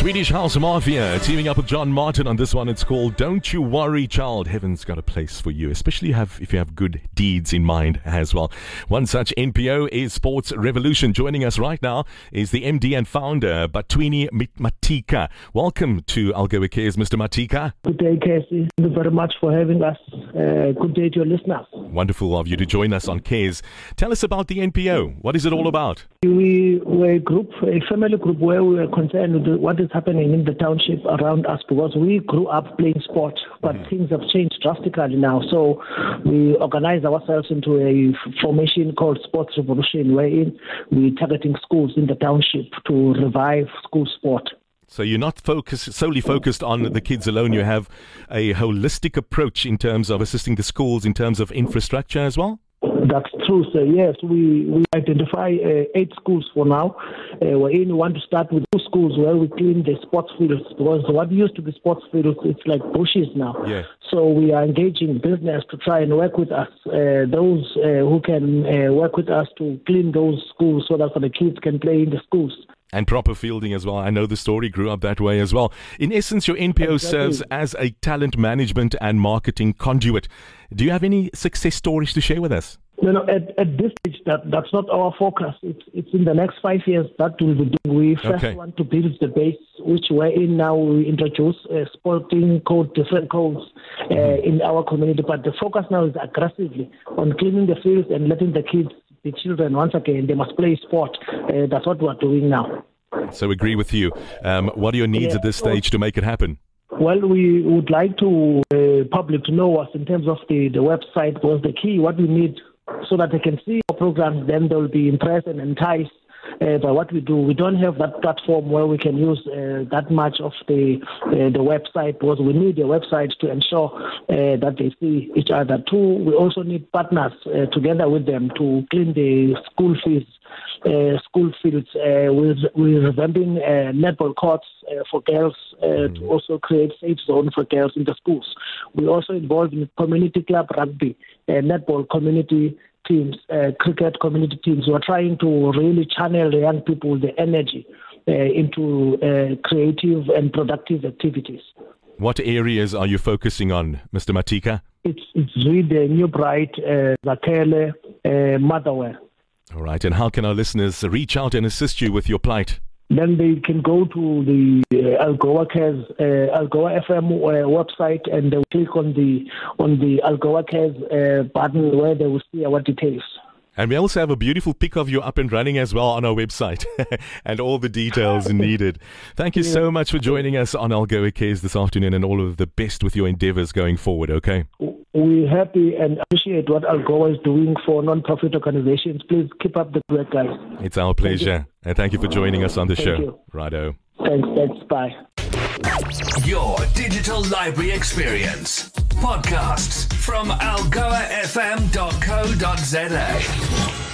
Swedish House Mafia teaming up with John Martin on this one. It's called Don't You Worry Child. Heaven's got a place for you, especially have if you have good deeds in mind as well. One such NPO is Sports Revolution. Joining us right now is the MD and founder, Bantwini Matika. Welcome to Algoa Cares, Mr. Matika. Good day, Kaycee. Thank you very much for having us. Uh, good day to your listeners. Wonderful of you to join us on Cares. Tell us about the NPO. What is it all about? We were a group, a family group where we were concerned with what is happening in the township around us because we grew up playing sport, but mm. things have changed drastically now. So we organized ourselves into a formation called Sports Revolution, wherein we're targeting schools in the township to revive school sport. So you're not focused solely focused on the kids alone. You have a holistic approach in terms of assisting the schools in terms of infrastructure as well. That's true, sir. Yes, we, we identify uh, eight schools for now. Uh, we want to start with two schools where we clean the sports fields because what used to be sports fields, it's like bushes now. Yeah. So we are engaging business to try and work with us, uh, those uh, who can uh, work with us to clean those schools so that the kids can play in the schools and proper fielding as well. I know the story grew up that way as well. In essence, your NPO exactly. serves as a talent management and marketing conduit. Do you have any success stories to share with us? No, no. At, at this stage, that that's not our focus. It's it's in the next five years that we'll be doing. We first okay. want to build the base, which we're in now. We introduce uh, sporting code, different codes uh, mm-hmm. in our community. But the focus now is aggressively on cleaning the fields and letting the kids, the children, once again, they must play sport. Uh, that's what we're doing now. So agree with you. Um, what are your needs yeah, at this stage to make it happen? Well, we would like to uh, public to know us in terms of the, the website was the key. What we need so that they can see our programs, then they'll be impressed and enticed uh, by what we do. We don't have that platform where we can use uh, that much of the uh, the website because we need a website to ensure uh, that they see each other. Two, we also need partners uh, together with them to clean the school fees. Uh, school fields. Uh, we're, we're revamping uh, netball courts uh, for girls mm-hmm. to also create safe zone for girls in the schools. We're also involved in community club rugby, netball community teams, uh, cricket community teams who are trying to really channel the young people the energy uh, into uh, creative and productive activities. What areas are you focusing on, Mr. Matika? It's, it's really New Bright, uh, Zakhele, uh, Motherwell. All right, and how can our listeners reach out and assist you with your plight? Then they can go to the uh, Algoa Cares, uh, Algoa FM uh, website and they'll click on the on the Algoa Cares uh, button where they will see our details. And we also have a beautiful pic of you up and running as well on our website and all the details needed. Thank you so much for joining us on Algoa Cares this afternoon and all of the best with your endeavors going forward, okay? We're happy and appreciate what Algoa is doing for non-profit organizations. Please keep up the work, guys. It's our pleasure. Thank and thank you for joining us on the thank show. You. Righto. Thanks, thanks. Bye. Your digital library experience. Podcasts from algoafm.co.za.